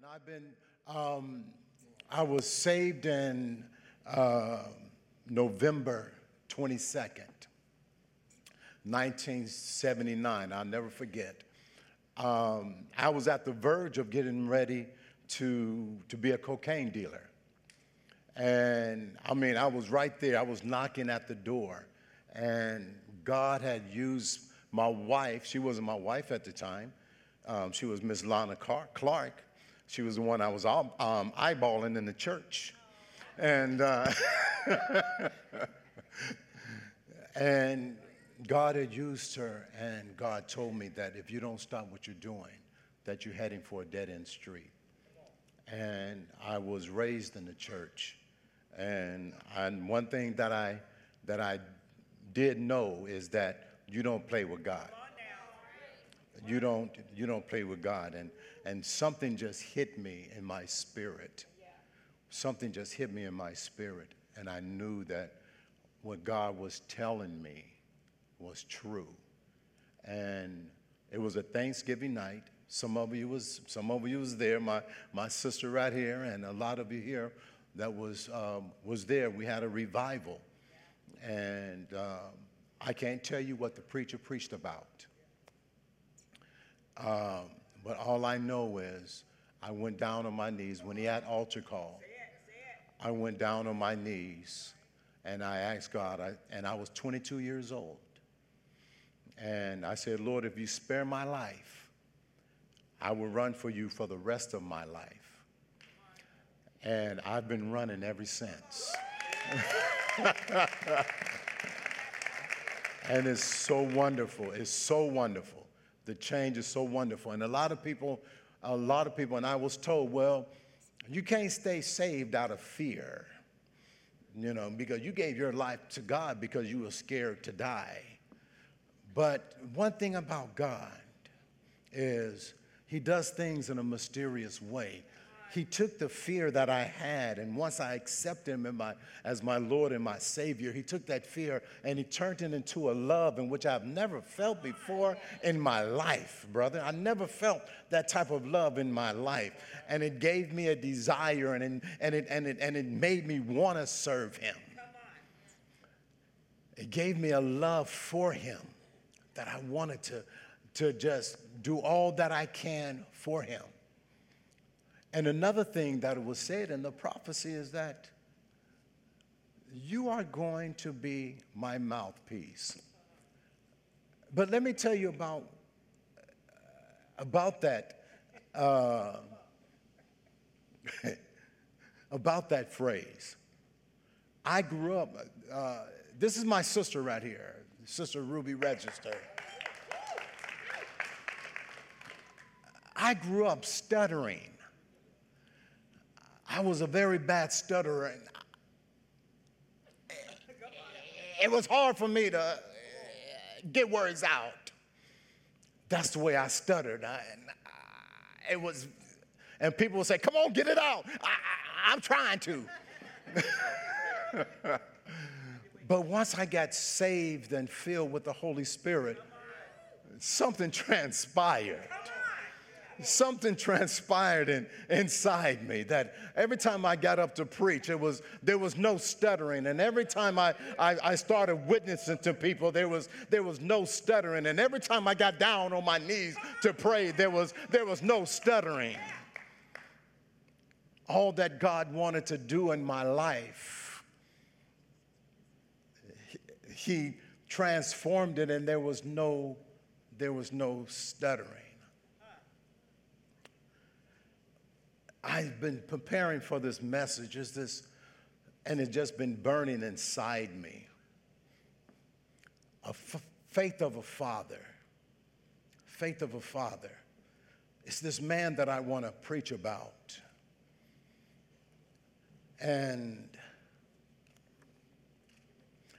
and I've been, um, I was saved in uh, November 22nd, 1979. I'll never forget. Um, I was at the verge of getting ready to, to be a cocaine dealer. And I mean, I was right there. I was knocking at the door. And God had used my wife. She wasn't my wife at the time. Um, she was Miss Lana Clark. She was the one I was um, eyeballing in the church. And, uh, and God had used her, and God told me that if you don't stop what you're doing, that you're heading for a dead end street. And I was raised in the church. And, and one thing that I, that I did know is that you don't play with God. You don't, you don't play with God. And, and something just hit me in my spirit. Something just hit me in my spirit. And I knew that what God was telling me was true. And it was a Thanksgiving night. Some of you was, some of you was there. My, my sister right here, and a lot of you here that was, um, was there. We had a revival. And um, I can't tell you what the preacher preached about. Um, but all I know is I went down on my knees when he had altar call. I went down on my knees and I asked God, I, and I was 22 years old. And I said, Lord, if you spare my life, I will run for you for the rest of my life. And I've been running ever since. and it's so wonderful. It's so wonderful. The change is so wonderful. And a lot of people, a lot of people, and I was told, well, you can't stay saved out of fear, you know, because you gave your life to God because you were scared to die. But one thing about God is He does things in a mysterious way he took the fear that I had, and once I accepted him my, as my Lord and my Savior, he took that fear and he turned it into a love in which I've never felt before in my life, brother. I never felt that type of love in my life. And it gave me a desire and it, and it, and it, and it made me want to serve him. It gave me a love for him that I wanted to, to just do all that I can for him. And another thing that was said in the prophecy is that you are going to be my mouthpiece. But let me tell you about, about that, uh, about that phrase. I grew up, uh, this is my sister right here, Sister Ruby Register. I grew up stuttering. I was a very bad stutterer. And it was hard for me to uh, get words out. That's the way I stuttered. Uh, I, and it was, and people would say, "Come on, get it out." I, am trying to. but once I got saved and filled with the Holy Spirit, something transpired something transpired in, inside me that every time I got up to preach, it was, there was no stuttering. And every time I, I, I started witnessing to people, there was, there was no stuttering. And every time I got down on my knees to pray, there was, there was no stuttering. All that God wanted to do in my life, He transformed it, and there was no, there was no stuttering. I've been preparing for this message, is this, and it's just been burning inside me. A f- faith of a father. Faith of a father. It's this man that I want to preach about. And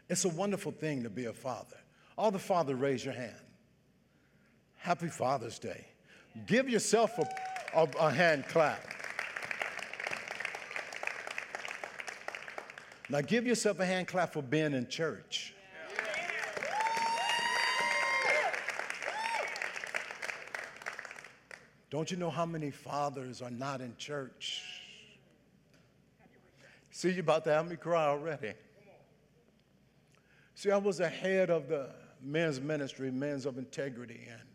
it's a wonderful thing to be a father. All the father, raise your hand. Happy Father's Day. Give yourself a, a, a hand clap. Now give yourself a hand clap for being in church. Don't you know how many fathers are not in church? See, you're about to have me cry already. See, I was the head of the men's ministry, Men's of Integrity, and,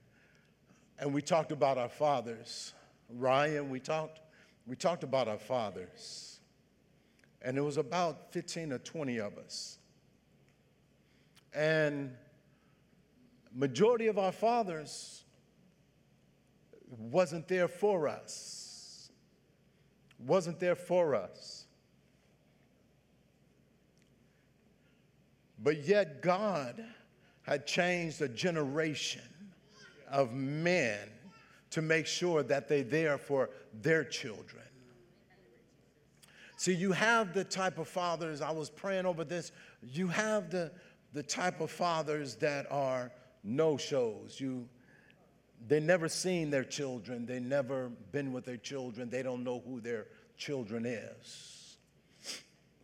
and we talked about our fathers. Ryan, we talked, we talked about our fathers. And it was about 15 or 20 of us. And majority of our fathers wasn't there for us. Wasn't there for us. But yet, God had changed a generation of men to make sure that they're there for their children. See, you have the type of fathers, I was praying over this, you have the, the type of fathers that are no shows. You, they never seen their children, they never been with their children, they don't know who their children is.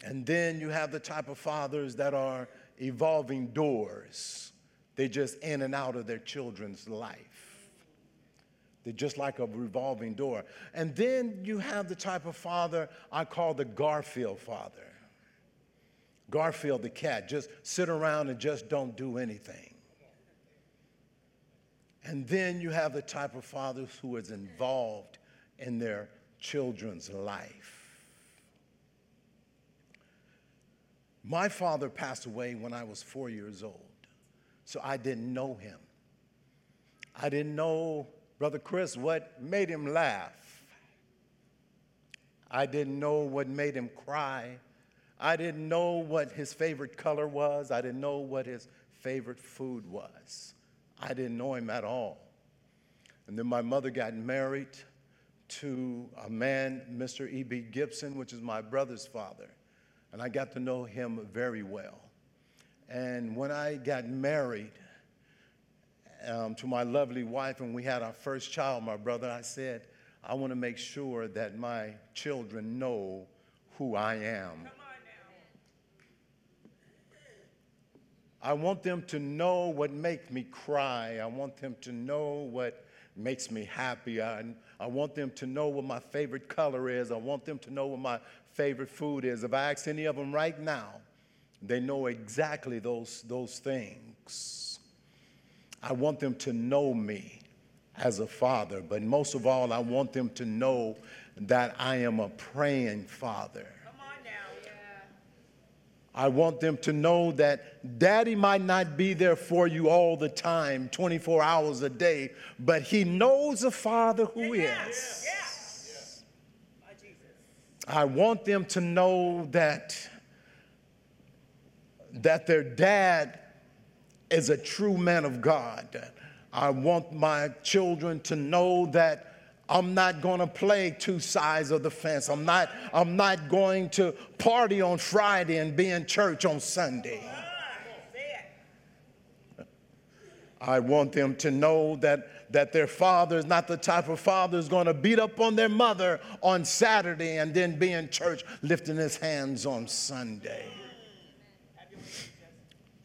And then you have the type of fathers that are evolving doors. They're just in and out of their children's life. They're just like a revolving door. And then you have the type of father I call the Garfield father. Garfield the cat, just sit around and just don't do anything. And then you have the type of fathers who is involved in their children's life. My father passed away when I was four years old, so I didn't know him. I didn't know, Brother Chris, what made him laugh. I didn't know what made him cry. I didn't know what his favorite color was. I didn't know what his favorite food was. I didn't know him at all. And then my mother got married to a man, Mr. E.B. Gibson, which is my brother's father and I got to know him very well. And when I got married um, to my lovely wife and we had our first child, my brother, I said, I want to make sure that my children know who I am. I want them to know what makes me cry. I want them to know what makes me happy. I, I want them to know what my favorite color is. I want them to know what my favorite food is. If I ask any of them right now, they know exactly those, those things. I want them to know me as a father, but most of all, I want them to know that I am a praying father. I want them to know that daddy might not be there for you all the time, 24 hours a day, but he knows a father who yeah, is. Yeah, yeah. I want them to know that, that their dad is a true man of God. I want my children to know that I'm not going to play two sides of the fence. I'm not, I'm not going to party on Friday and be in church on Sunday. I want them to know that that their father is not the type of father who's going to beat up on their mother on Saturday and then be in church lifting his hands on Sunday.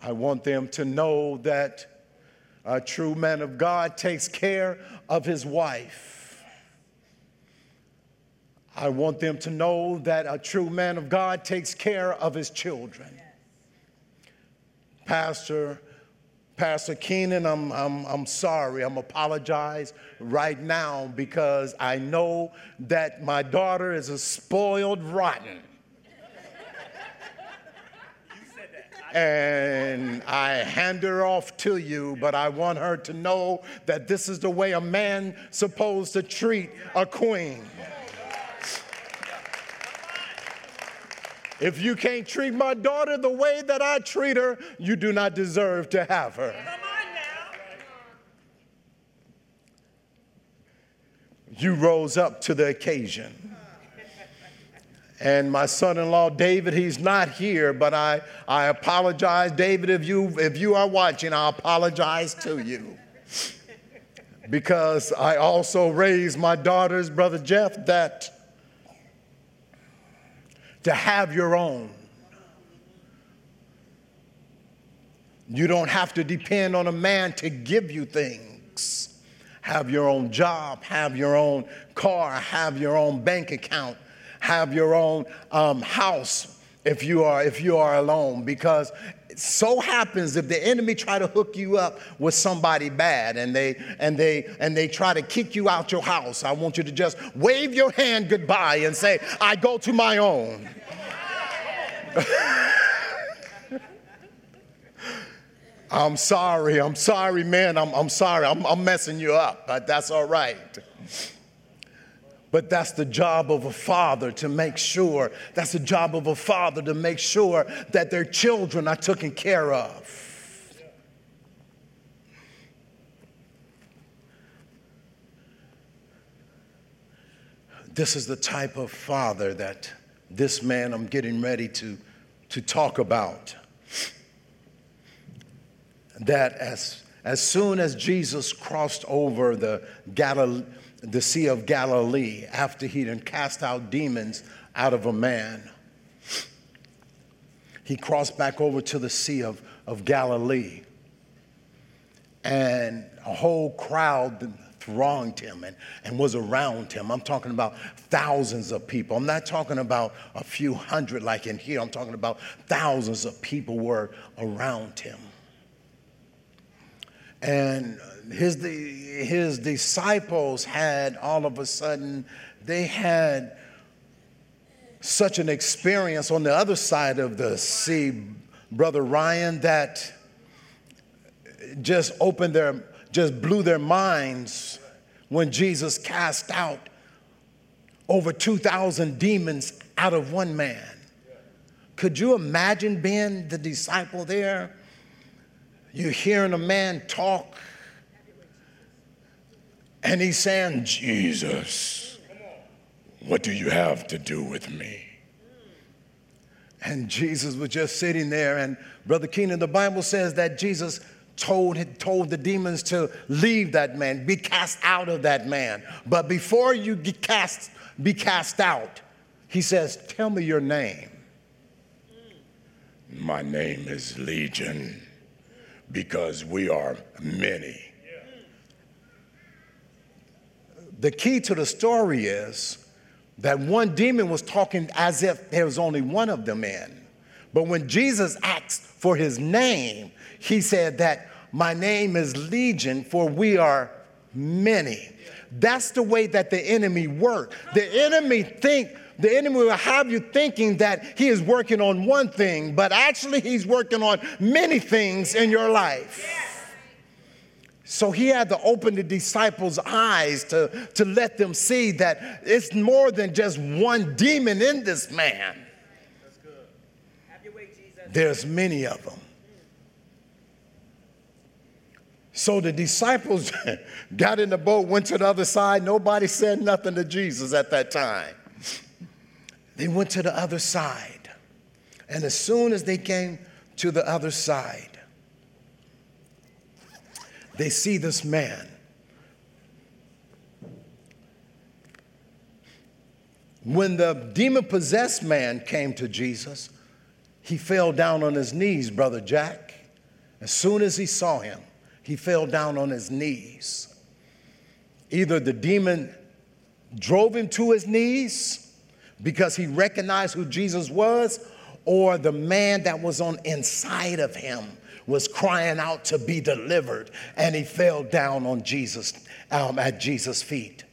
I want them to know that a true man of God takes care of his wife. I want them to know that a true man of God takes care of his children. Pastor, Pastor Keenan, I'm, I'm, I'm sorry. I'm apologize right now because I know that my daughter is a spoiled rotten. And I hand her off to you, but I want her to know that this is the way a man supposed to treat a queen. If you can't treat my daughter the way that I treat her, you do not deserve to have her. You rose up to the occasion. And my son-in-law David, he's not here, but I, I apologize. David, if you if you are watching, I apologize to you. Because I also raised my daughters, Brother Jeff, that to have your own. You don't have to depend on a man to give you things. have your own job, have your own car, have your own bank account, have your own um, house if you are if you are alone because so happens if the enemy try to hook you up with somebody bad and they and they and they try to kick you out your house i want you to just wave your hand goodbye and say i go to my own I'm sorry, I'm sorry, man, I'm, I'm sorry, I'm, I'm messing you up, but that's all right. But that's the job of a father to make sure, that's the job of a father to make sure that their children are taken care of. This is the type of father that this man I'm getting ready to, to talk about that as, as soon as Jesus crossed over the, Gal- the Sea of Galilee, after he'd cast out demons out of a man, he crossed back over to the Sea of, of Galilee. And a whole crowd thronged him and, and was around him. I'm talking about thousands of people. I'm not talking about a few hundred like in here. I'm talking about thousands of people were around him and his, his disciples had all of a sudden, they had such an experience on the other side of the sea, Brother Ryan, that just opened their, just blew their minds when Jesus cast out over 2,000 demons out of one man. Could you imagine being the disciple there? You're hearing a man talk, and he's saying, Jesus, what do you have to do with me? And Jesus was just sitting there, and Brother Keenan, the Bible says that Jesus told, told the demons to leave that man, be cast out of that man. But before you get cast, be cast out, he says, Tell me your name. My name is Legion because we are many. The key to the story is that one demon was talking as if there was only one of them in. But when Jesus asked for his name, he said that my name is Legion, for we are many. That's the way that the enemy works. The enemy think the enemy will have you thinking that he is working on one thing, but actually he's working on many things in your life. So he had to open the disciples' eyes to, to let them see that it's more than just one demon in this man. There's many of them. So the disciples got in the boat, went to the other side. Nobody said nothing to Jesus at that time. They went to the other side. And as soon as they came to the other side, they see this man. When the demon possessed man came to Jesus, he fell down on his knees, Brother Jack. As soon as he saw him, he fell down on his knees. Either the demon drove him to his knees because he recognized who Jesus was, or the man that was on inside of him was crying out to be delivered, and he fell down on Jesus um, at Jesus' feet.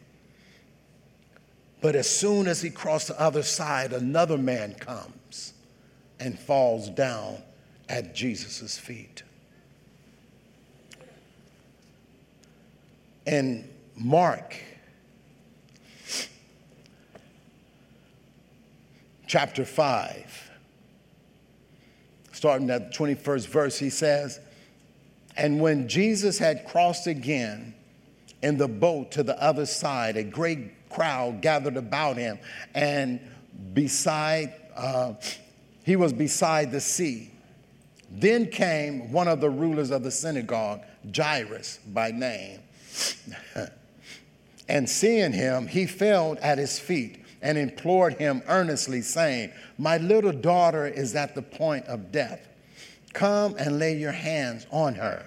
But as soon as he crossed the other side, another man comes and falls down at Jesus' feet. And Mark chapter 5, starting at the 21st verse, he says, And when Jesus had crossed again in the boat to the other side, a great crowd gathered about him, and beside, uh, he was beside the sea. Then came one of the rulers of the synagogue, Jairus by name. and seeing him, he fell at his feet and implored him earnestly, saying, My little daughter is at the point of death. Come and lay your hands on her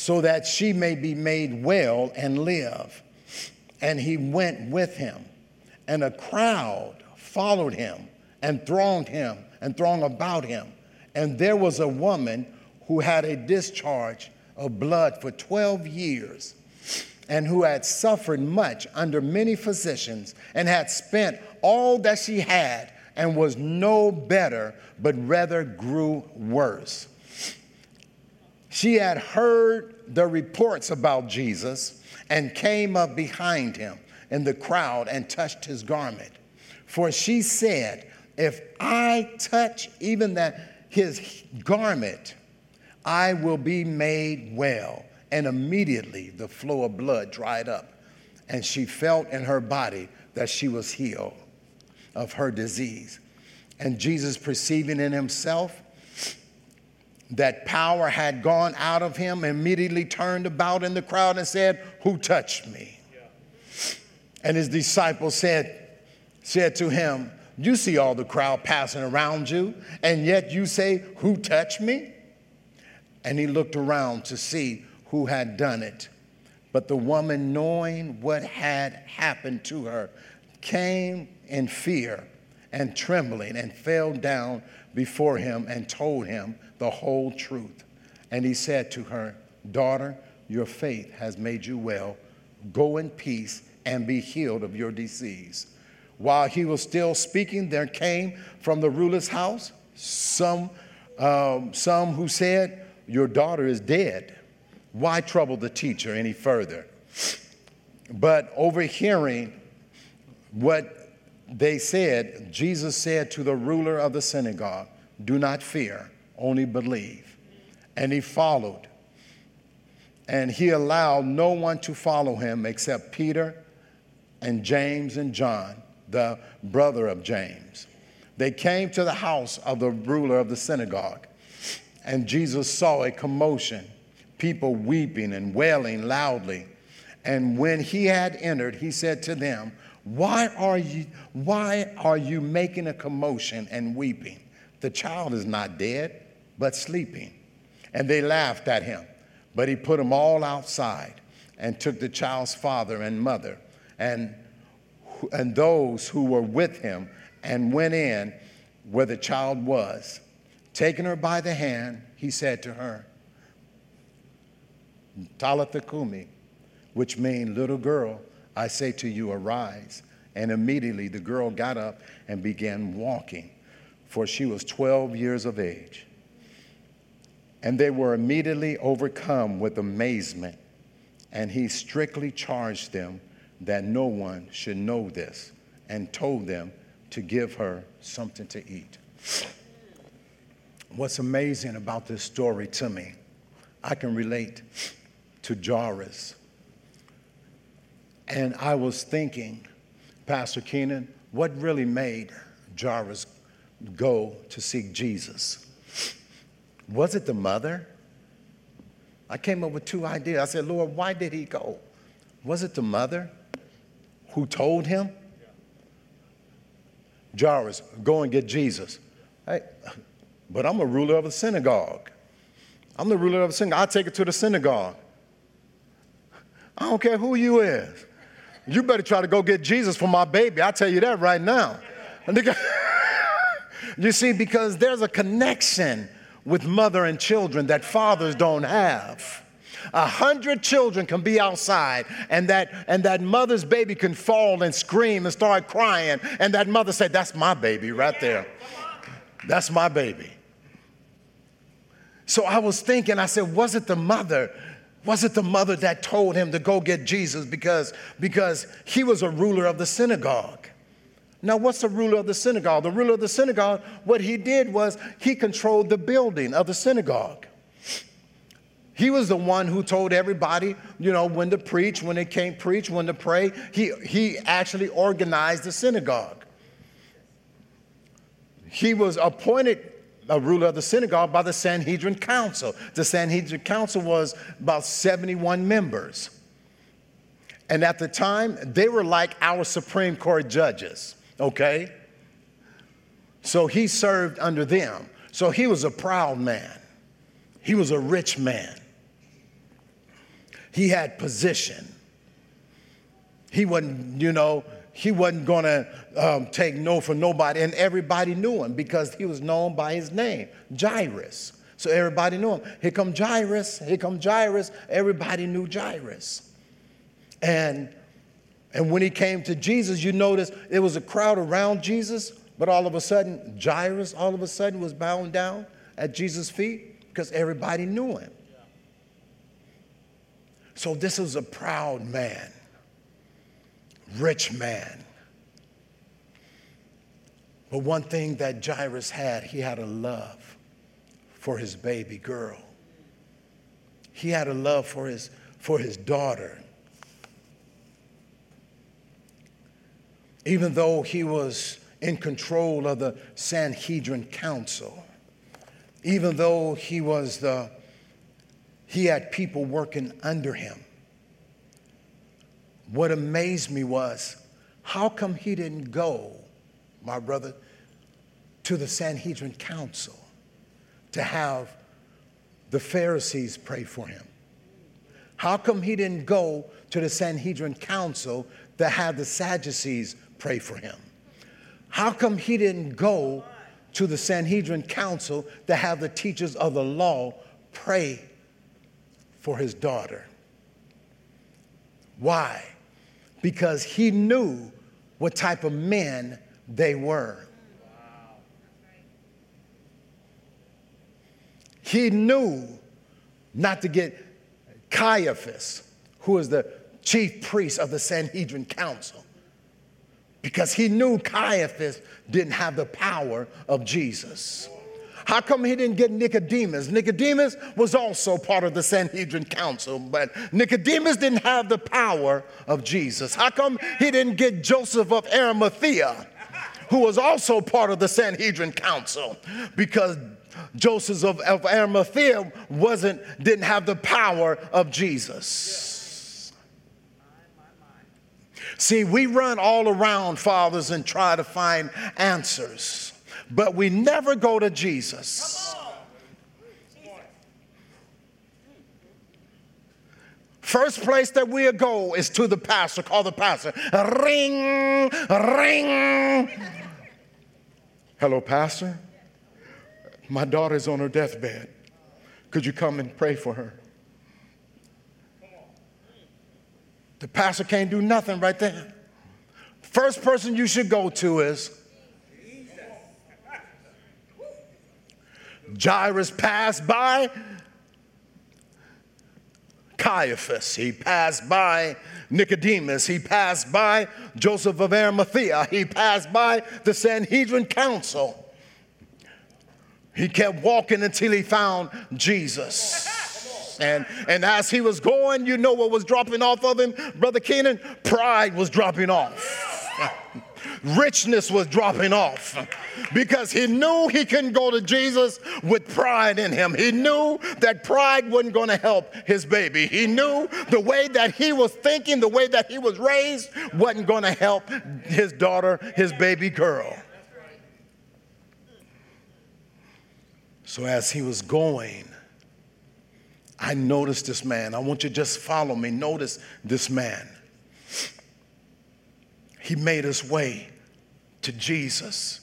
so that she may be made well and live. And he went with him, and a crowd followed him and thronged him and thronged about him. And there was a woman who had a discharge of blood for 12 years and who had suffered much under many physicians and had spent all that she had and was no better, but rather grew worse. She had heard the reports about Jesus and came up behind him in the crowd and touched his garment. For she said, If I touch even that his garment, I will be made well. And immediately the flow of blood dried up, and she felt in her body that she was healed of her disease. And Jesus, perceiving in himself that power had gone out of him, immediately turned about in the crowd and said, Who touched me? And his disciples said, said to him, You see all the crowd passing around you, and yet you say, Who touched me? And he looked around to see who had done it. But the woman, knowing what had happened to her, came in fear and trembling and fell down before him and told him the whole truth. And he said to her, Daughter, your faith has made you well. Go in peace and be healed of your disease. While he was still speaking, there came from the ruler's house some, um, some who said, Your daughter is dead. Why trouble the teacher any further? But overhearing what they said, Jesus said to the ruler of the synagogue, Do not fear only believe. And he followed. And he allowed no one to follow him except Peter and James and John, the brother of James. They came to the house of the ruler of the synagogue, and Jesus saw a commotion, people weeping and wailing loudly. And when he had entered, he said to them, Why are you, why are you making a commotion and weeping? The child is not dead but sleeping. And they laughed at him. But he put them all outside and took the child's father and mother and, and those who were with him and went in where the child was. Taking her by the hand, he said to her, Talitha Kumi, which means little girl, I say to you, arise. And immediately the girl got up and began walking, for she was 12 years of age. And they were immediately overcome with amazement. And he strictly charged them that no one should know this and told them to give her something to eat. What's amazing about this story to me, I can relate to Jairus. And I was thinking, Pastor Keenan, what really made Jairus go to seek Jesus? Was it the mother? I came up with two ideas. I said, Lord, why did he go? Was it the mother who told him? Jairus, go and get Jesus. Hey, but I'm a ruler of a synagogue. I'm the ruler of a synagogue. I'll take it to the synagogue. I don't care who you is. You better try to go get Jesus for my baby. I'll tell you that right now. you see, because there's a connection with mother and children that fathers don't have. A hundred children can be outside, and that, and that mother's baby can fall and scream and start crying, and that mother say, That's my baby right there. That's my baby. So I was thinking, I said, Was it the mother? Was it the mother that told him to go get Jesus because, because he was a ruler of the synagogue? Now, what's the ruler of the synagogue? The ruler of the synagogue, what he did was he controlled the building of the synagogue. He was the one who told everybody, you know, when to preach, when they can't preach, when to pray. He, he actually organized the synagogue. He was appointed a ruler of the synagogue by the Sanhedrin Council. The Sanhedrin Council was about 71 members. And at the time, they were like our Supreme Court judges okay? So he served under them. So he was a proud man, he was a rich man. He had position. He wasn't, you know, he wasn't going to um, take no for nobody. And everybody knew him because he was known by his name, Jairus. So everybody knew him. Here come Jairus. Here come Jairus. Everybody knew Jairus. And, and when he came to Jesus, you notice there was a crowd around Jesus, but all of a sudden, Jairus all of a sudden was bowing down at Jesus' feet because everybody knew him. So this was a proud man, rich man. But one thing that Jairus had, he had a love for his baby girl. He had a love for his, for his daughter. Even though he was in control of the Sanhedrin Council, even though he was the, he had people working under him. What amazed me was, how come he didn't go, my brother, to the Sanhedrin Council? to have the Pharisees pray for him? How come he didn't go to the Sanhedrin council to have the Sadducees pray for him? How come he didn't go to the Sanhedrin council to have the teachers of the law pray for his daughter? Why? Because he knew what type of men they were. He knew not to get Caiaphas, who was the chief priest of the Sanhedrin council, because he knew Caiaphas didn't have the power of Jesus. How come he didn't get Nicodemus? Nicodemus was also part of the Sanhedrin council, but Nicodemus didn't have the power of Jesus. How come he didn't get Joseph of Arimathea, who was also part of the Sanhedrin council? Because Joseph of, Arimathea wasn't, didn't have the power of Jesus. See, we run all around, fathers, and try to find answers, but we never go to Jesus. First place that we'll go is to the pastor. Call the pastor. Ring, ring. Hello, pastor. My daughter's on her deathbed. Could you come and pray for her? The pastor can't do nothing right there. First person you should go to is Jairus passed by Caiaphas. He passed by Nicodemus. He passed by Joseph of Arimathea. He passed by the Sanhedrin Council. He kept walking until he found Jesus. And, and as he was going, you know what was dropping off of him, Brother Keenan? Pride was dropping off. Richness was dropping off because he knew he couldn't go to Jesus with pride in him. He knew that pride wasn't going to help his baby. He knew the way that he was thinking, the way that he was raised, wasn't going to help his daughter, his baby girl. So as he was going, I noticed this man. I want you to just follow me. Notice this man. He made his way to Jesus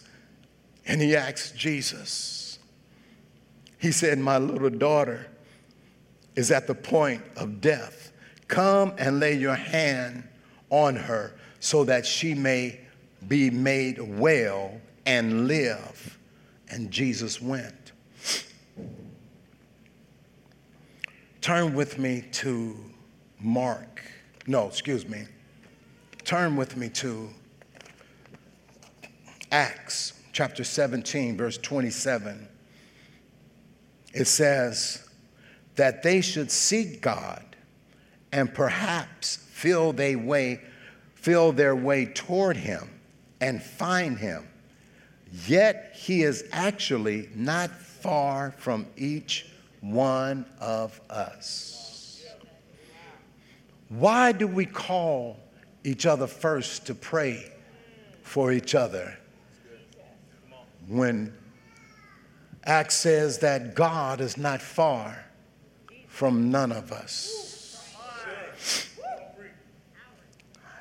and he asked Jesus, he said, My little daughter is at the point of death. Come and lay your hand on her so that she may be made well and live. And Jesus went. Turn with me to Mark. No, excuse me. Turn with me to Acts chapter 17, verse 27. It says that they should seek God and perhaps feel their way, feel their way toward him and find him. Yet he is actually not far from each one of us. Why do we call each other first to pray for each other when Acts says that God is not far from none of us?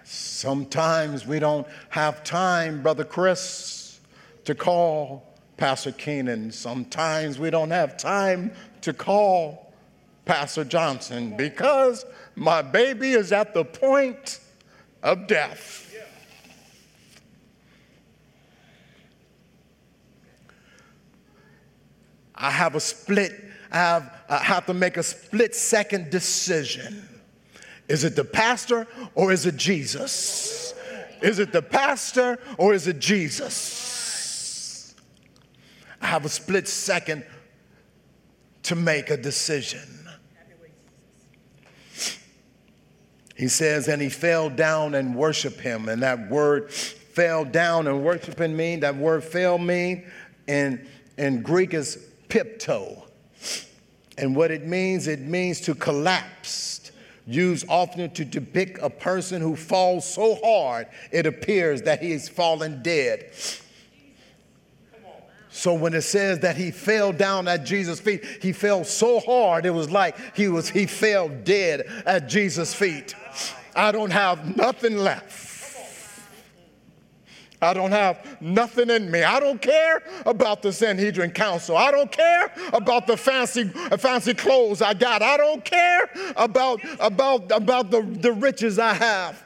Sometimes we don't have time, Brother Chris, to call Pastor Keenan. Sometimes we don't have time to call Pastor Johnson because my baby is at the point of death. I have a split, I have, I have to make a split second decision. Is it the pastor or is it Jesus? Is it the pastor or is it Jesus? I have a split second to make a decision. He says, and he fell down and worshiped him. And that word fell down and worshiping mean, that word fell mean in, in Greek is pipto. And what it means, it means to collapse, used often to depict a person who falls so hard it appears that he is fallen dead. So when it says that he fell down at Jesus' feet, he fell so hard it was like he was he fell dead at Jesus' feet. I don't have nothing left. I don't have nothing in me. I don't care about the Sanhedrin Council. I don't care about the fancy, fancy clothes I got. I don't care about, about, about the, the riches I have.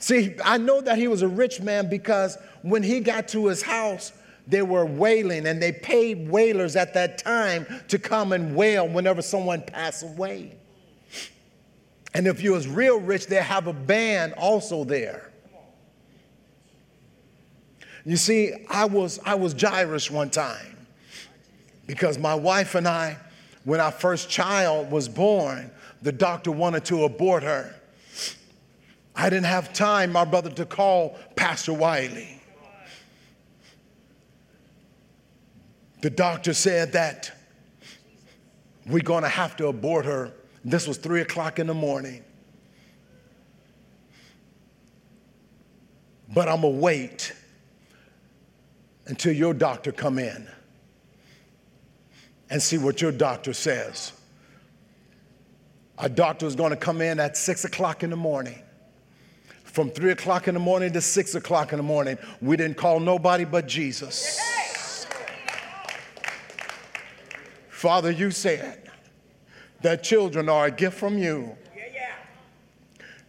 See, I know that he was a rich man because when he got to his house, they were wailing, and they paid wailers at that time to come and wail whenever someone passed away. And if you was real rich, they have a band also there. You see, I was, I was Jairus one time because my wife and I, when our first child was born, the doctor wanted to abort her. I didn't have time, my brother, to call Pastor Wiley. The doctor said that we're going to have to abort her. This was three o'clock in the morning. But I'm going to wait until your doctor come in and see what your doctor says. Our doctor is going to come in at six o'clock in the morning. From three o'clock in the morning to six o'clock in the morning, we didn't call nobody but Jesus. Father, you said that children are a gift from you.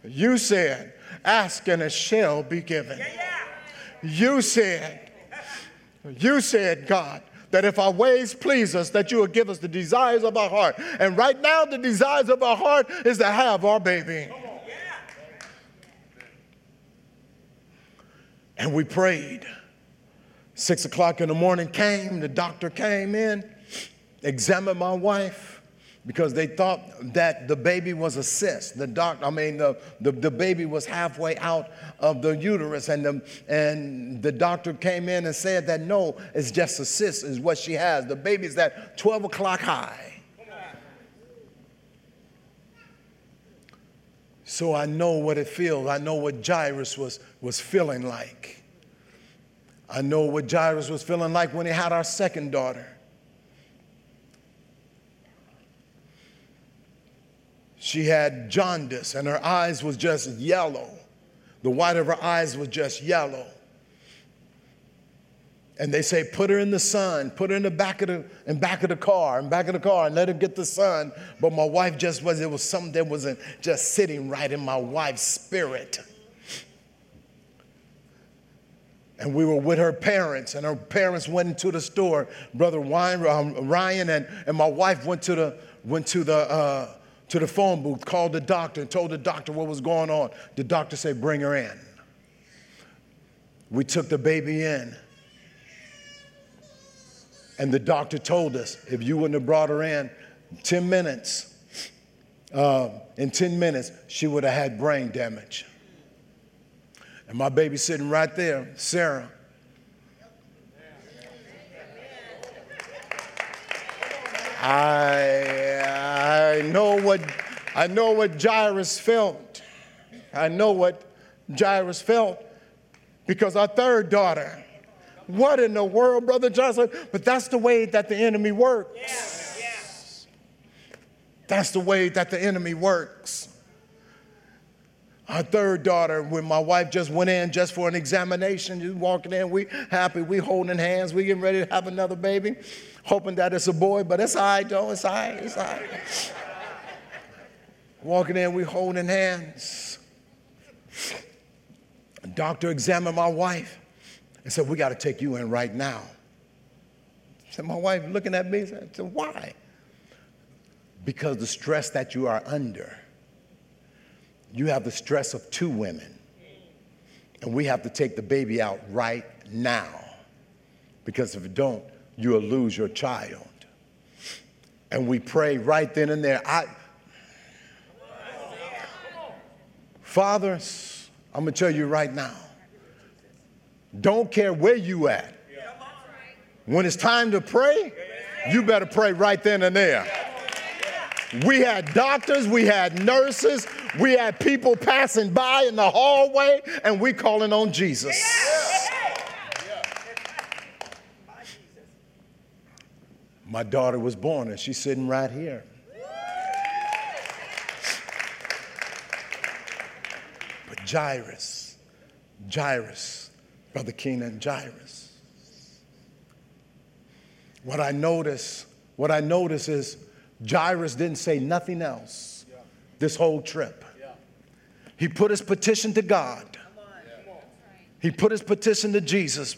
You said, ask and it shall be given. You said, you said, God, that if our ways please us, that you will give us the desires of our heart. And right now, the desires of our heart is to have our baby. And we prayed. Six o'clock in the morning came, the doctor came in, examined my wife because they thought that the baby was a cyst. The doctor, I mean, the, the, the, baby was halfway out of the uterus, and the, and the doctor came in and said that no, it's just a cyst, is what she has. The baby's at 12 o'clock high. So I know what it feels. I know what Jairus was, was feeling like. I know what Jairus was feeling like when he had our second daughter. She had jaundice and her eyes was just yellow. The white of her eyes was just yellow. And they say, put her in the sun, put her in the back of the in back of the car, in back of the car, and let her get the sun. But my wife just was, it was something that wasn't just sitting right in my wife's spirit. And we were with her parents, and her parents went into the store. Brother Ryan, um, and, and my wife went to the went to the uh, to the phone booth, called the doctor, and told the doctor what was going on. The doctor said, Bring her in. We took the baby in. And the doctor told us if you wouldn't have brought her in 10 minutes, uh, in 10 minutes, she would have had brain damage. And my baby sitting right there, Sarah. I, I know what I know what Jairus felt. I know what Jairus felt because our third daughter. What in the world, Brother Johnson? But that's the way that the enemy works. That's the way that the enemy works. Our third daughter, when my wife just went in just for an examination, just walking in, we happy, we holding hands, we getting ready to have another baby, hoping that it's a boy, but it's all right though, it's all right, it's all right. walking in, we holding hands. A doctor examined my wife and said, we got to take you in right now. Said, my wife looking at me, said, why? Because the stress that you are under you have the stress of two women. And we have to take the baby out right now. Because if you don't, you'll lose your child. And we pray right then and there. I, Fathers, I'm going to tell you right now don't care where you at. When it's time to pray, you better pray right then and there. We had doctors, we had nurses, we had people passing by in the hallway, and we calling on Jesus. My daughter was born, and she's sitting right here. But Jairus, Jairus, Brother Keenan, Jairus. What I notice, what I notice is Jairus didn't say nothing else this whole trip. He put his petition to God. He put his petition to Jesus,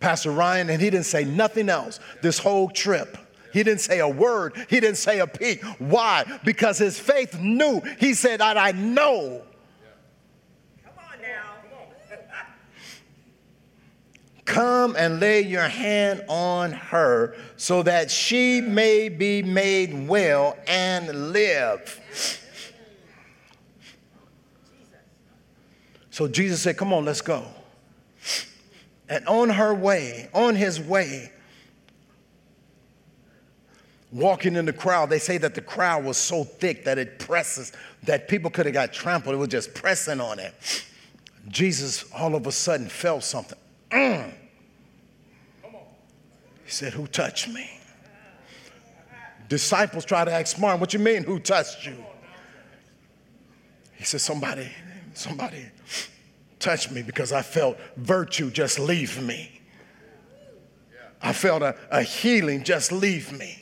Pastor Ryan, and he didn't say nothing else this whole trip. He didn't say a word. He didn't say a peep. Why? Because his faith knew. He said, I, know. Come on now. Come and lay your hand on her so that she may be made well and live. So Jesus said, Come on, let's go. And on her way, on his way, walking in the crowd, they say that the crowd was so thick that it presses, that people could have got trampled. It was just pressing on it. Jesus all of a sudden felt something. Mm. He said, Who touched me? Disciples try to ask Martin, What you mean, who touched you? He said, Somebody, somebody touched me because I felt virtue just leave me. I felt a, a healing just leave me.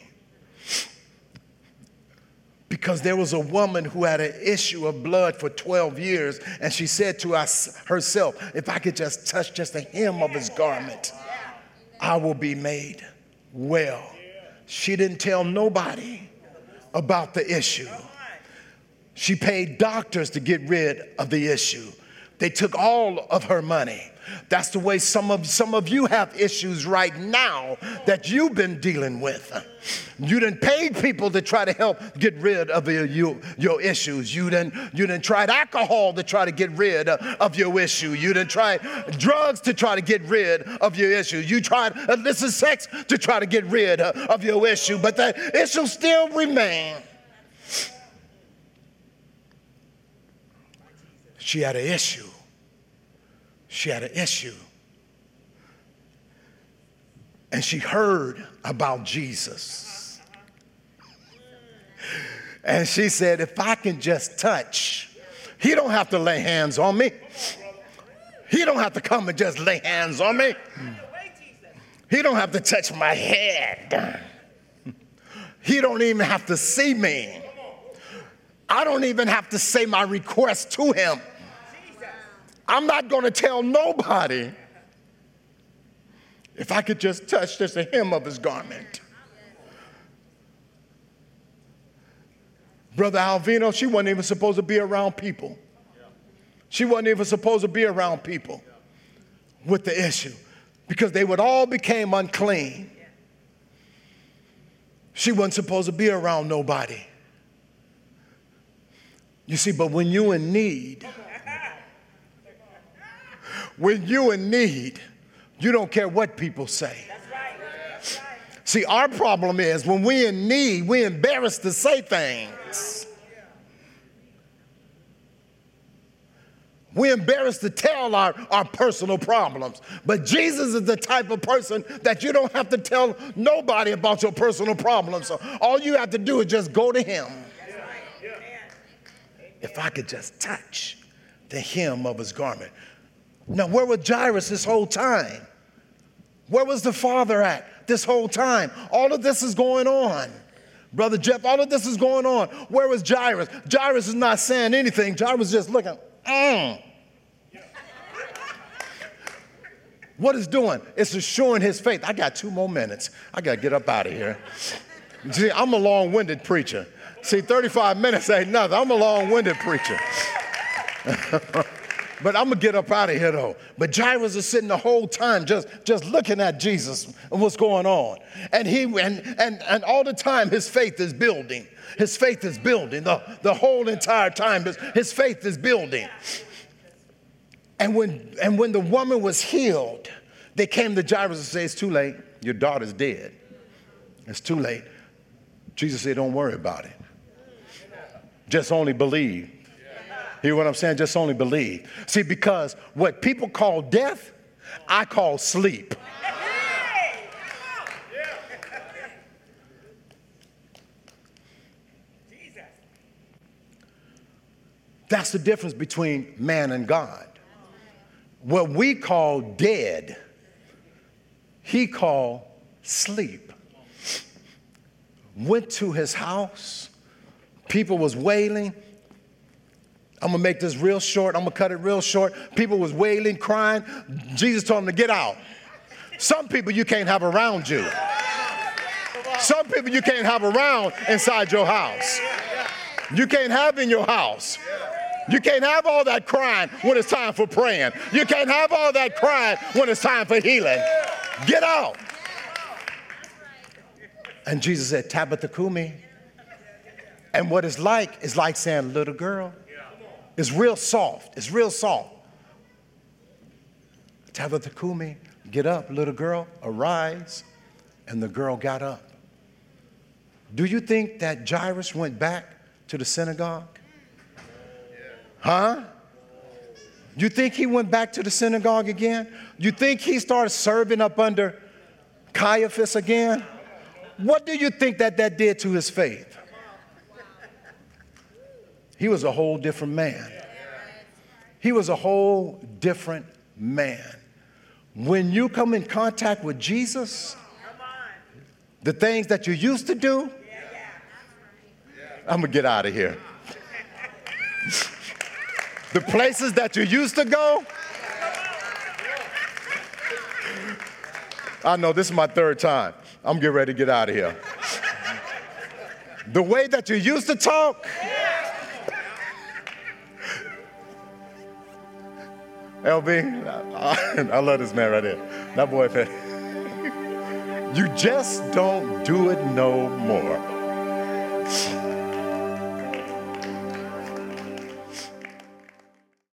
Because there was a woman who had an issue of blood for 12 years, and she said to us herself, If I could just touch just the hem of his garment, I will be made well. She didn't tell nobody about the issue. She paid doctors to get rid of the issue. They took all of her money. That's the way some of some of you have issues right now that you've been dealing with. You didn't pay people to try to help get rid of your, your, issues. You didn't you didn't try alcohol to try to get rid of your issue. You didn't try drugs to try to get rid of your issue. You tried uh, illicit sex to try to get rid uh, of your issue, but that issue still remains. She had an issue. She had an issue. And she heard about Jesus. And she said, if I can just touch, he don't have to lay hands on me. He don't have to come and just lay hands on me. He don't have to touch my head. He don't even have to see me. I don't even have to say my request to him. I'm not going to tell nobody if I could just touch just the hem of his garment. Brother Alvino, she wasn't even supposed to be around people. She wasn't even supposed to be around people with the issue because they would all become unclean. She wasn't supposed to be around nobody. You see, but when you in need, when you're in need, you don't care what people say. See, our problem is when we're in need, we're embarrassed to say things. We're embarrassed to tell our, our personal problems. But Jesus is the type of person that you don't have to tell nobody about your personal problems. So all you have to do is just go to Him. If I could just touch the hem of his garment. Now, where was Jairus this whole time? Where was the father at this whole time? All of this is going on. Brother Jeff, all of this is going on. Where was Jairus? Jairus is not saying anything. Jairus is just looking, mm. What doing? It's assuring his faith. I got two more minutes. I got to get up out of here. See, I'm a long winded preacher. See, 35 minutes ain't nothing. I'm a long winded preacher. but I'm gonna get up out of here though. But Jairus is sitting the whole time just, just looking at Jesus and what's going on. And he and, and and all the time his faith is building. His faith is building. The, the whole entire time his, his faith is building. And when and when the woman was healed, they came to Jairus and said, It's too late. Your daughter's dead. It's too late. Jesus said, Don't worry about it. Just only believe. Hear what I'm saying? Just only believe. See, because what people call death, I call sleep. That's the difference between man and God. What we call dead, he called sleep. Went to his house, people was wailing, I'm gonna make this real short. I'm gonna cut it real short. People was wailing, crying. Jesus told them to get out. Some people you can't have around you. Some people you can't have around inside your house. You can't have in your house. You can't have all that crying when it's time for praying. You can't have all that crying when it's time for healing. Get out. And Jesus said, Tabitha Kumi. And what it's like is like saying, little girl, it's real soft. It's real soft. Tabitha Kumi, get up, little girl, arise. And the girl got up. Do you think that Jairus went back to the synagogue? Huh? You think he went back to the synagogue again? You think he started serving up under Caiaphas again? What do you think that that did to his faith? He was a whole different man. He was a whole different man. When you come in contact with Jesus, the things that you used to do, I'm gonna get out of here. the places that you used to go, I know this is my third time. I'm getting ready to get out of here. The way that you used to talk, LB, I, I, love this man right there. That boy, you just don't do it no more.